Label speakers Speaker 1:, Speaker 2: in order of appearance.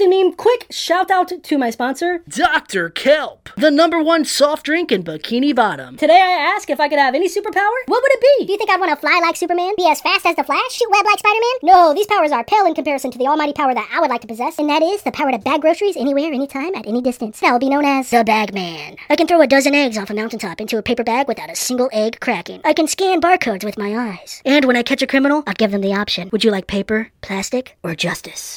Speaker 1: Westinmeme, quick shout out to my sponsor.
Speaker 2: Dr. Kelp, the number one soft drink in Bikini Bottom.
Speaker 1: Today I ask if I could have any superpower. What would it be?
Speaker 3: Do you think I'd want to fly like Superman? Be as fast as the Flash? Shoot web like Spider-Man? No, these powers are pale in comparison to the almighty power that I would like to possess, and that is the power to bag groceries anywhere, anytime, at any distance. That will be known as the Bag Man. I can throw a dozen eggs off a mountaintop into a paper bag without a single egg cracking. I can scan barcodes with my eyes. And when I catch a criminal, I'll give them the option. Would you like paper, plastic, or justice?